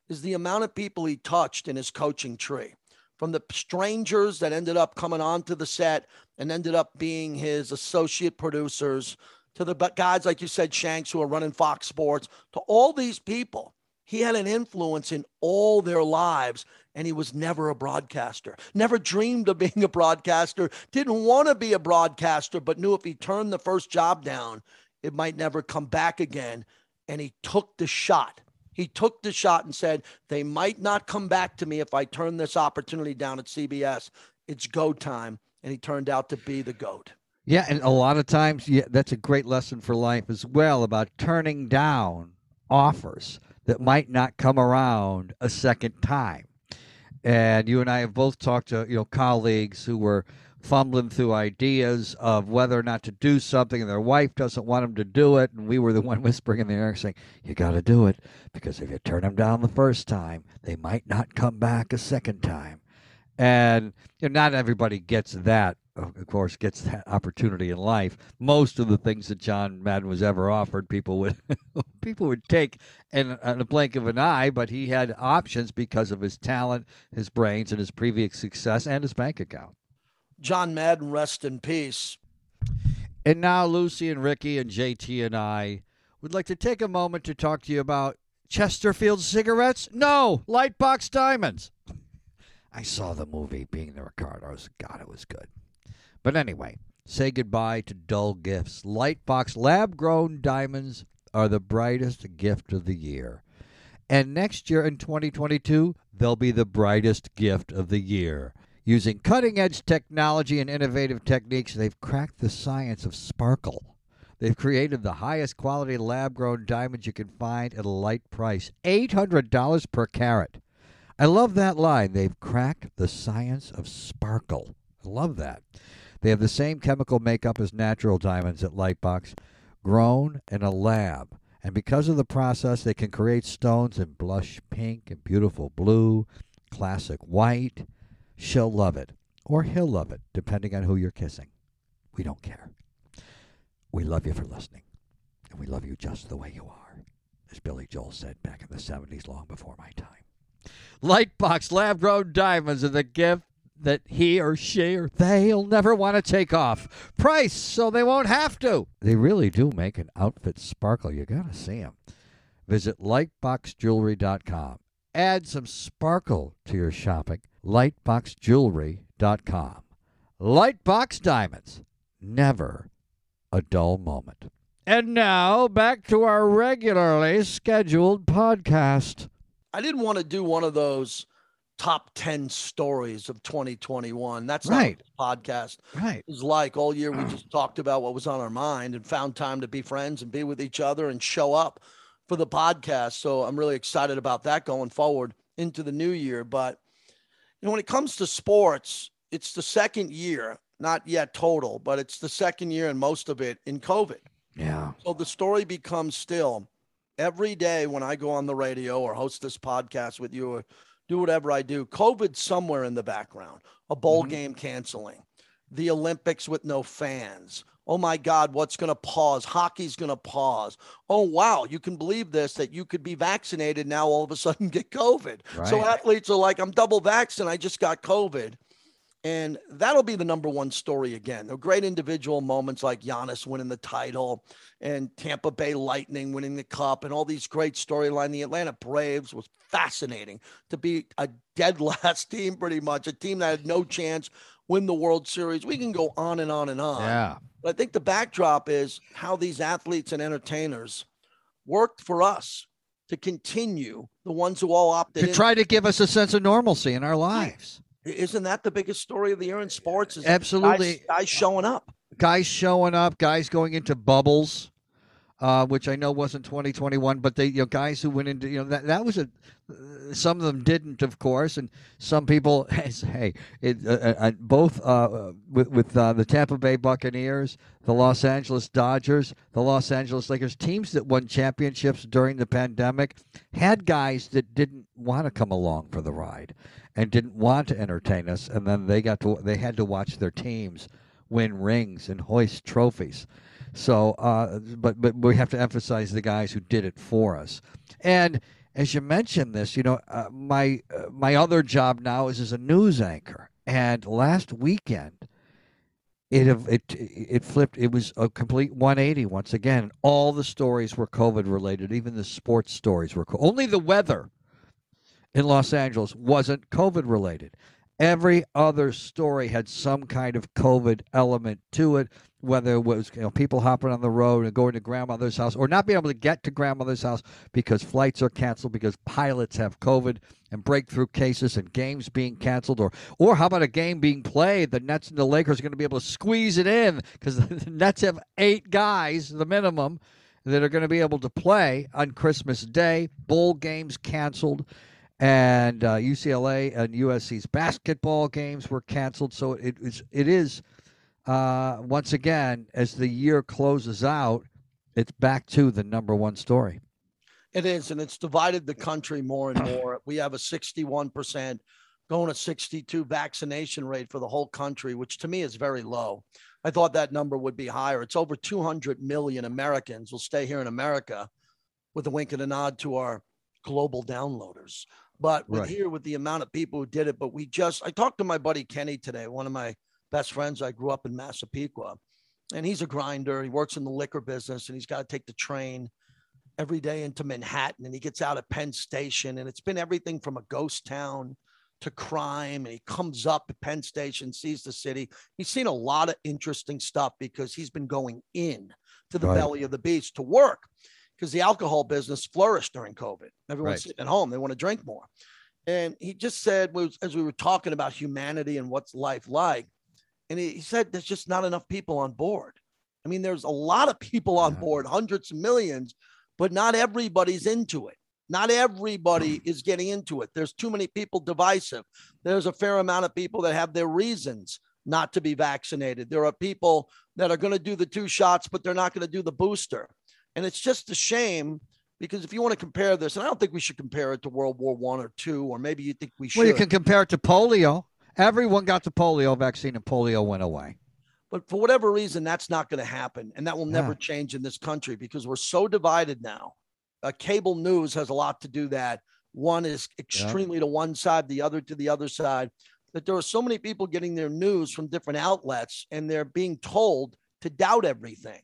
is the amount of people he touched in his coaching tree. From the strangers that ended up coming onto the set and ended up being his associate producers to the guys like you said Shanks who are running Fox Sports to all these people. He had an influence in all their lives and he was never a broadcaster. Never dreamed of being a broadcaster. Didn't want to be a broadcaster but knew if he turned the first job down it might never come back again. And he took the shot. He took the shot and said they might not come back to me if i turn this opportunity down at cbs it's go time. And he turned out to be the goat Yeah, and a lot of times, yeah, that's a great lesson for life as well about turning down offers that might not come around a second time. And you and I have both talked to you know colleagues who were fumbling through ideas of whether or not to do something, and their wife doesn't want them to do it, and we were the one whispering in the ear saying, "You got to do it because if you turn them down the first time, they might not come back a second time." And you know, not everybody gets that of course, gets that opportunity in life. Most of the things that John Madden was ever offered, people would people would take in, in a blink of an eye. But he had options because of his talent, his brains, and his previous success, and his bank account. john madden rest in peace And now, Lucy and Ricky and JT and I would like to take a moment to talk to you about Chesterfield cigarettes. No, Lightbox Diamonds. I saw the movie Being the Ricardos. God, it was good. But anyway, say goodbye to dull gifts. Lightbox lab grown diamonds are the brightest gift of the year. And next year in 2022, they'll be the brightest gift of the year. Using cutting edge technology and innovative techniques, they've cracked the science of sparkle. They've created the highest quality lab grown diamonds you can find at a light price $800 per carat. I love that line. They've cracked the science of sparkle. I love that. They have the same chemical makeup as natural diamonds at Lightbox, grown in a lab. And because of the process, they can create stones in blush pink and beautiful blue, classic white. She'll love it, or he'll love it, depending on who you're kissing. We don't care. We love you for listening, and we love you just the way you are, as Billy Joel said back in the 70s, long before my time. Lightbox lab grown diamonds are the gift that he or she or they'll never want to take off. Price so they won't have to. They really do make an outfit sparkle. You got to see them. Visit lightboxjewelry.com. Add some sparkle to your shopping. Lightboxjewelry.com. Lightbox Diamonds. Never a dull moment. And now back to our regularly scheduled podcast. I didn't want to do one of those top 10 stories of 2021. That's not Right. podcast Right. is like. All year we just talked about what was on our mind and found time to be friends and be with each other and show up for the podcast. So I'm really excited about that going forward into the new year. But you know, when it comes to sports, it's the second year, not yet total, but it's the second year and most of it in COVID. Yeah. So the story becomes still every day when I go on the radio or host this podcast with you or do whatever I do, COVID somewhere in the background, a bowl Mhm. game canceling, the Olympics with no fans. Oh my God, what's going to pause? Hockey's going to pause. Oh, wow, you can believe this that you could be vaccinated now, all of a sudden get COVID. So athletes are like, I'm double vaccinated. I just got COVID. And that'll be the number one story again. Are great individual moments like Giannis winning the title and Tampa Bay Lightning winning the cup and all these great storyline. The Atlanta Braves was fascinating to be a dead last team, pretty much, a team that had no chance win the World Series. We can go on and on and on. Yeah. But I think the backdrop is how these athletes and entertainers worked for us to continue the ones who all opted To in. try to give us a sense of normalcy in our lives. Isn't that the biggest story of the year in sports? Is Absolutely. guys, guys showing up. Guys showing up, guys going into bubbles, uh, which I know wasn't 2021, but they, you know, guys who went into, you know, that, that was a, some of them didn't, of course, and some people, hey, it, uh, uh, both uh, with, with uh, the Tampa Bay Buccaneers, the Los Angeles Dodgers, the Los Angeles Lakers, teams that won championships during the pandemic, had guys that didn't want to come along for the ride and didn't want to entertain us, and then they got to, they had to watch their teams win rings and hoist trophies. So, uh, but but we have to emphasize the guys who did it for us. And as you mentioned this, you know, uh, my uh, my other job now is as a news anchor. And last weekend, it it it flipped. It was a complete 180 once again. All the stories were COVID related. Even the sports stories were co- only the weather in Los Angeles wasn't COVID related. Every other story had some kind of COVID element to it, whether it was you know people hopping on the road and going to grandmother's house, or not being able to get to grandmother's house because flights are canceled because pilots have COVID and breakthrough cases and games being canceled, or or how about a game being played? The Nets and the Lakers are going to be able to squeeze it in because the Nets have eight guys, the minimum, that are going to be able to play on Christmas Day. Bowl games canceled and uh, UCLA and USC's basketball games were canceled. So it is it is uh, once again as the year closes out, it's back to the number one story. It is, and it's divided the country more and more. We have a 61% going to 62 vaccination rate for the whole country, which to me is very low. I thought that number would be higher. It's over 200 million Americans will stay here in America with a wink and a nod to our global downloaders. But Right. here, with the amount of people who did it, but we just, I talked to my buddy Kenny today, one of my best friends. I grew up in Massapequa, and he's a grinder. He works in the liquor business, and he's got to take the train every day into Manhattan and he gets out at Penn Station and it's been everything from a ghost town to crime and he comes up at Penn Station sees the city he's seen a lot of interesting stuff because he's been going in to the Right. belly of the beast to work because the alcohol business flourished during COVID everyone's Right. sitting at home they want to drink more and he just said as we were talking about humanity and what's life like and he, said there's just not enough people on board I mean, there's a lot of people on board, hundreds of millions, but not everybody's into it. Not everybody mm. is getting into it. There's too many people divisive. There's a fair amount of people that have their reasons not to be vaccinated. There are people that are going to do the two shots, but they're not going to do the booster. And it's just a shame because if you want to compare this, and I don't think we should compare it to World War One or two, or maybe you think we should. Well, you can compare it to polio. Everyone got the polio vaccine, and polio went away. But for whatever reason, that's not going to happen. And that will never Yeah. change in this country because we're so divided now. Uh, cable news has a lot to do that. One is extremely to one side, the other to the other side. That there are so many people getting their news from different outlets and they're being told to doubt everything.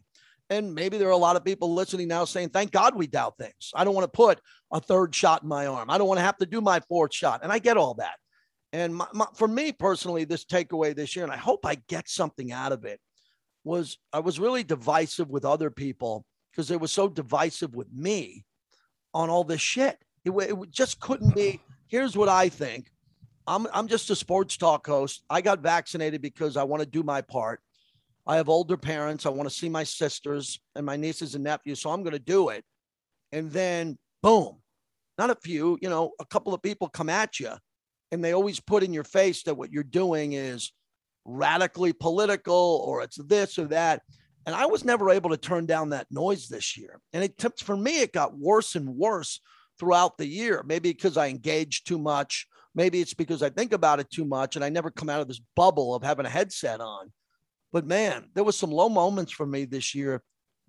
And maybe there are a lot of people listening now saying, thank God we doubt things. I don't want to put a third shot in my arm. I don't want to have to do my fourth shot. And I get all that. And my, my, for me personally, this takeaway this year, and I hope I get something out of it, was I was really divisive with other people because they were so divisive with me on all this shit. It, it just couldn't be. Here's what I think. I'm, I'm just a sports talk host. I got vaccinated because I want to do my part. I have older parents. I want to see my sisters and my nieces and nephews. So I'm going to do it. And then boom, not a few, you know, a couple of people come at you and they always put in your face that what you're doing is radically political or it's this or that. And I was never able to turn down that noise this year. And it for me, it got worse and worse throughout the year. Maybe because I engaged too much. Maybe it's because I think about it too much and I never come out of this bubble of having a headset on. But man, there was some low moments for me this year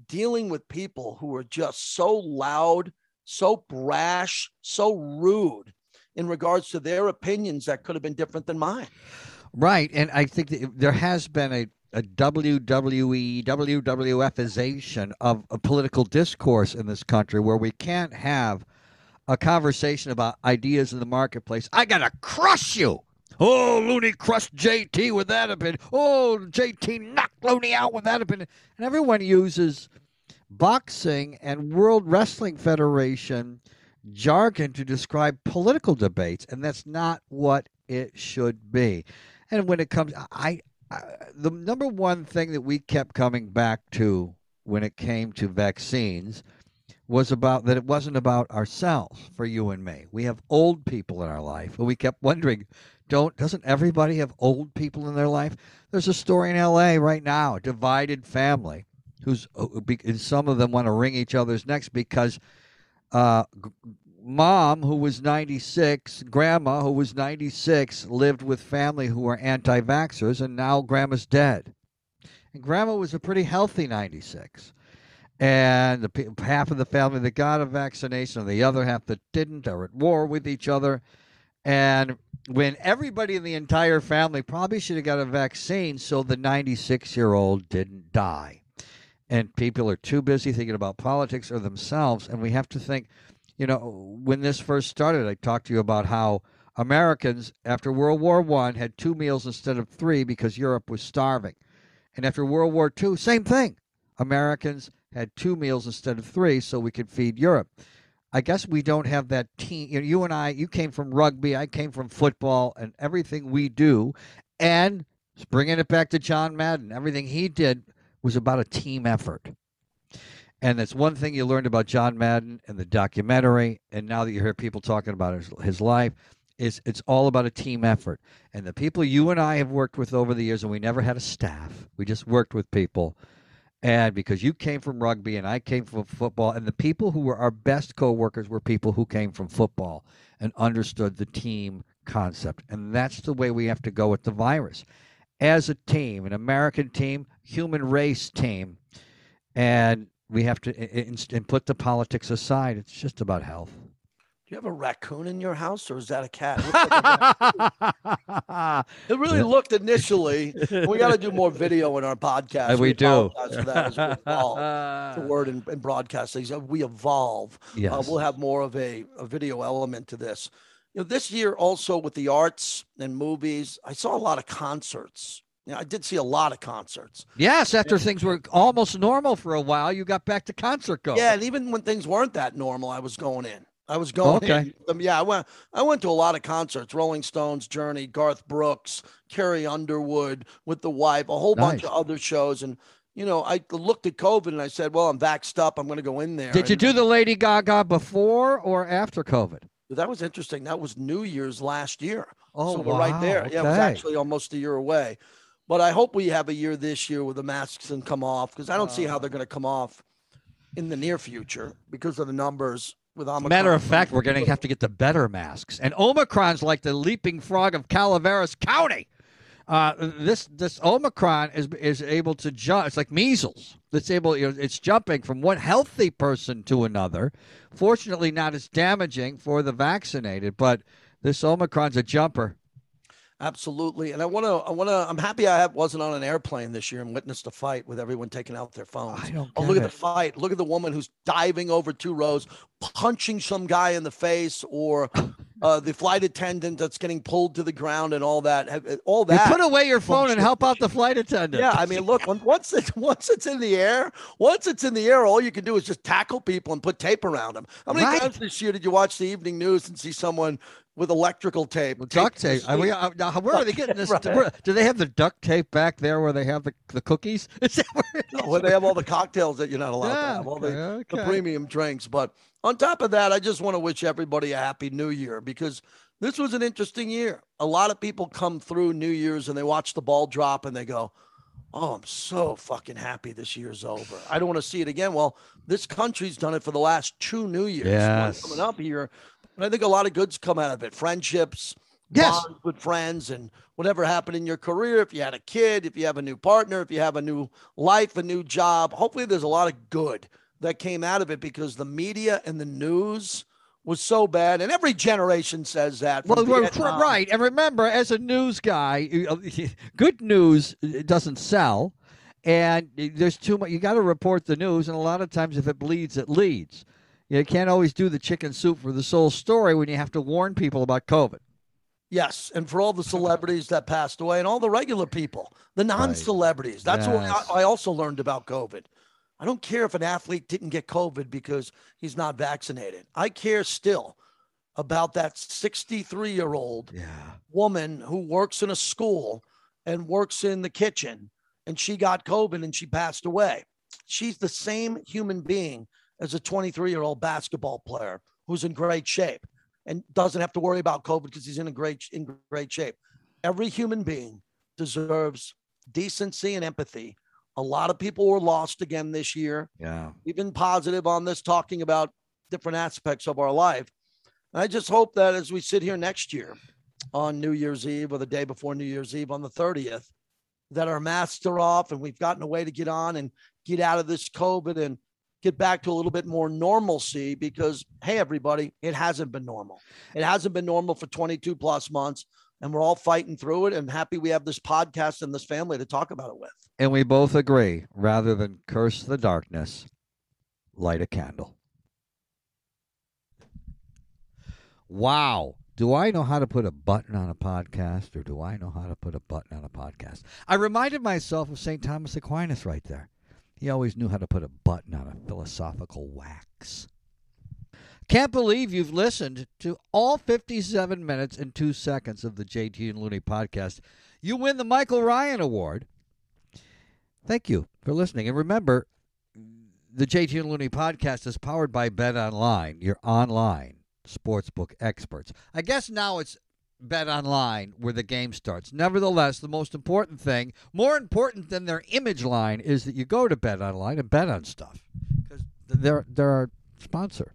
dealing with people who were just so loud, so brash, so rude in regards to their opinions that could have been different than mine. Right. And I think there has been a, a WWE, WWFization of a political discourse in this country where we can't have a conversation about ideas in the marketplace. I got to crush you. Oh, Looney crushed JT with that opinion. Oh, JT knocked Looney out with that opinion. And everyone uses boxing and World Wrestling Federation jargon to describe political debates, and that's not what it should be. And when it comes, I, I the number one thing that we kept coming back to when it came to vaccines was about that it wasn't about ourselves for you and me. We have old people in our life, and we kept wondering, don't doesn't everybody have old people in their life? There's a story in L.A. right now, divided family, who's uh, and some of them want to wring each other's necks because uh, mom, who was 96, grandma, who was 96, lived with family who were anti vaxxers, and now grandma's dead. And grandma was a pretty healthy 96. And the, half of the family that got a vaccination, and the other half that didn't, are at war with each other. And when everybody in the entire family probably should have got a vaccine so the 96 year old didn't die. And people are too busy thinking about politics or themselves. And we have to think, you know, when this first started, I talked to you about how Americans after World War One had two meals instead of three because Europe was starving. And after World War II, same thing. Americans had two meals instead of three so we could feed Europe. I guess we don't have that team. You, know, you and I, you came from rugby, I came from football, and everything we do, and bringing it back to John Madden, everything he did was about a team effort. And that's one thing you learned about John Madden and the documentary, and now that you hear people talking about his, his life, is it's all about a team effort. And the people you and I have worked with over the years, and we never had a staff, we just worked with people and because you came from rugby and I came from football, and the people who were our best coworkers were people who came from football and understood the team concept. And that's the way we have to go with the virus. As a team, an American team, human race team, and we have to and put the politics aside. It's just about health Do you have a raccoon in your house or is that a cat? It, like it really looked initially. We got to do more video in our podcast. We, we do. For that as evolve, the word in, in broadcasting. We evolve. Uh, yes. Uh, we'll have more of a, a video element to this. You know, this year also with the arts and movies, I saw a lot of concerts. You know, I did see a lot of concerts. Yes, after yeah. things were almost normal for a while, you got back to concert going. Yeah, and even when things weren't that normal, I was going in. I was going. Okay. In, um, yeah, I went. I went to a lot of concerts: Rolling Stones, Journey, Garth Brooks, Carrie Underwood with the wife, a whole nice. bunch of other shows, and you know, I looked at COVID and I said, "Well, I'm vaxxed up. I'm going to go in there." Did you do the Lady Gaga before or after COVID? That was interesting. That was New Year's last year. Oh, so we're wow. right there. Okay. Yeah, it was actually almost a year away. But I hope we have a year this year where the masks can come off because I don't uh, see how they're going to come off in the near future because of the numbers with Omicron. Matter of fact, we're going to have to get the better masks. And Omicron's like the leaping frog of Calaveras County. Uh, this this Omicron is is able to jump. It's like measles. It's able. You know, it's jumping from one healthy person to another. Fortunately, not as damaging for the vaccinated, but this Omicron's a jumper. Absolutely. And I want to, I want to, I'm happy I have, wasn't on an airplane this year and witnessed a fight with everyone taking out their phones. I don't oh, look it. at the fight. Look at the woman who's diving over two rows, punching some guy in the face or uh, the flight attendant that's getting pulled to the ground and all that. Uh, all that. You put away your phone and help out the flight attendant. Yeah. I mean, look, once it, once it's in the air, once it's in the air, all you can do is just tackle people and put tape around them. How many right. times this year did you watch the evening news and see someone with electrical tape. Well, duct tape. Are we, uh, now, where are they getting this? right. where, do they have the duct tape back there where they have the, the cookies? Is that where, no, where they have all the cocktails that you're not allowed yeah, to have, all the, okay. the premium drinks. But On top of that, I just want to wish everybody a happy new year because this was an interesting year. A lot of people come through New Year's and they watch the ball drop and they go, Oh, I'm so fucking happy this year's over. I don't want to see it again. Well, this country's done it for the last two New Years. Yes. Coming up here. And I think a lot of goods come out of it. Friendships, Yes. bonds with friends, and whatever happened in your career. If you had a kid, if you have a new partner, if you have a new life, a new job, hopefully there's a lot of good that came out of it because the media and the news was so bad. And every generation says that. Well, Vietnam- right. And remember, as a news guy, uh, good news uh, doesn't sell. And there's too much. You got to report the news. And a lot of times, if it bleeds, it leads. You can't always do the chicken soup for the soul story when you have to warn people about COVID. Yes, and for all the celebrities that passed away and all the regular people, the non-celebrities. That's what Yes. I, I also learned about COVID. I don't care if an athlete didn't get COVID because he's not vaccinated. I care still about that 63-year-old Yeah. woman who works in a school and works in the kitchen and she got COVID and she passed away. She's the same human being as a 23 year old basketball player who's in great shape and doesn't have to worry about COVID because he's in a great in great shape. Every human being deserves decency and empathy. A lot of people were lost again this year. Yeah. We've been positive on this, talking about different aspects of our life. And I just hope that as we sit here next year on New Year's Eve or the day before New Year's Eve on the 30th, that our masks are off and we've gotten a way to get on and get out of this COVID and get back to a little bit more normalcy because, hey, everybody, it hasn't been normal. It hasn't been normal for 22 plus months. And we're all fighting through it and happy we have this podcast and this family to talk about it with. And we both agree rather than curse the darkness, light a candle. Wow. Do I know how to put a button on a podcast or do I know how to put a button on a podcast? I reminded myself of St. Thomas Aquinas right there. He always knew how to put a button on a philosophical wax. Can't believe you've listened to all 57 minutes and 2 seconds of the JT and Looney podcast. You win the Michael Ryan Award. Thank you for listening. And remember, the JT and Looney podcast is powered by Bet Online, your online sportsbook experts. I guess now it's Bet Online where the game starts. Nevertheless, the most important thing, more important than their image line, is that you go to Bet Online and bet on stuff because they're they're our sponsor.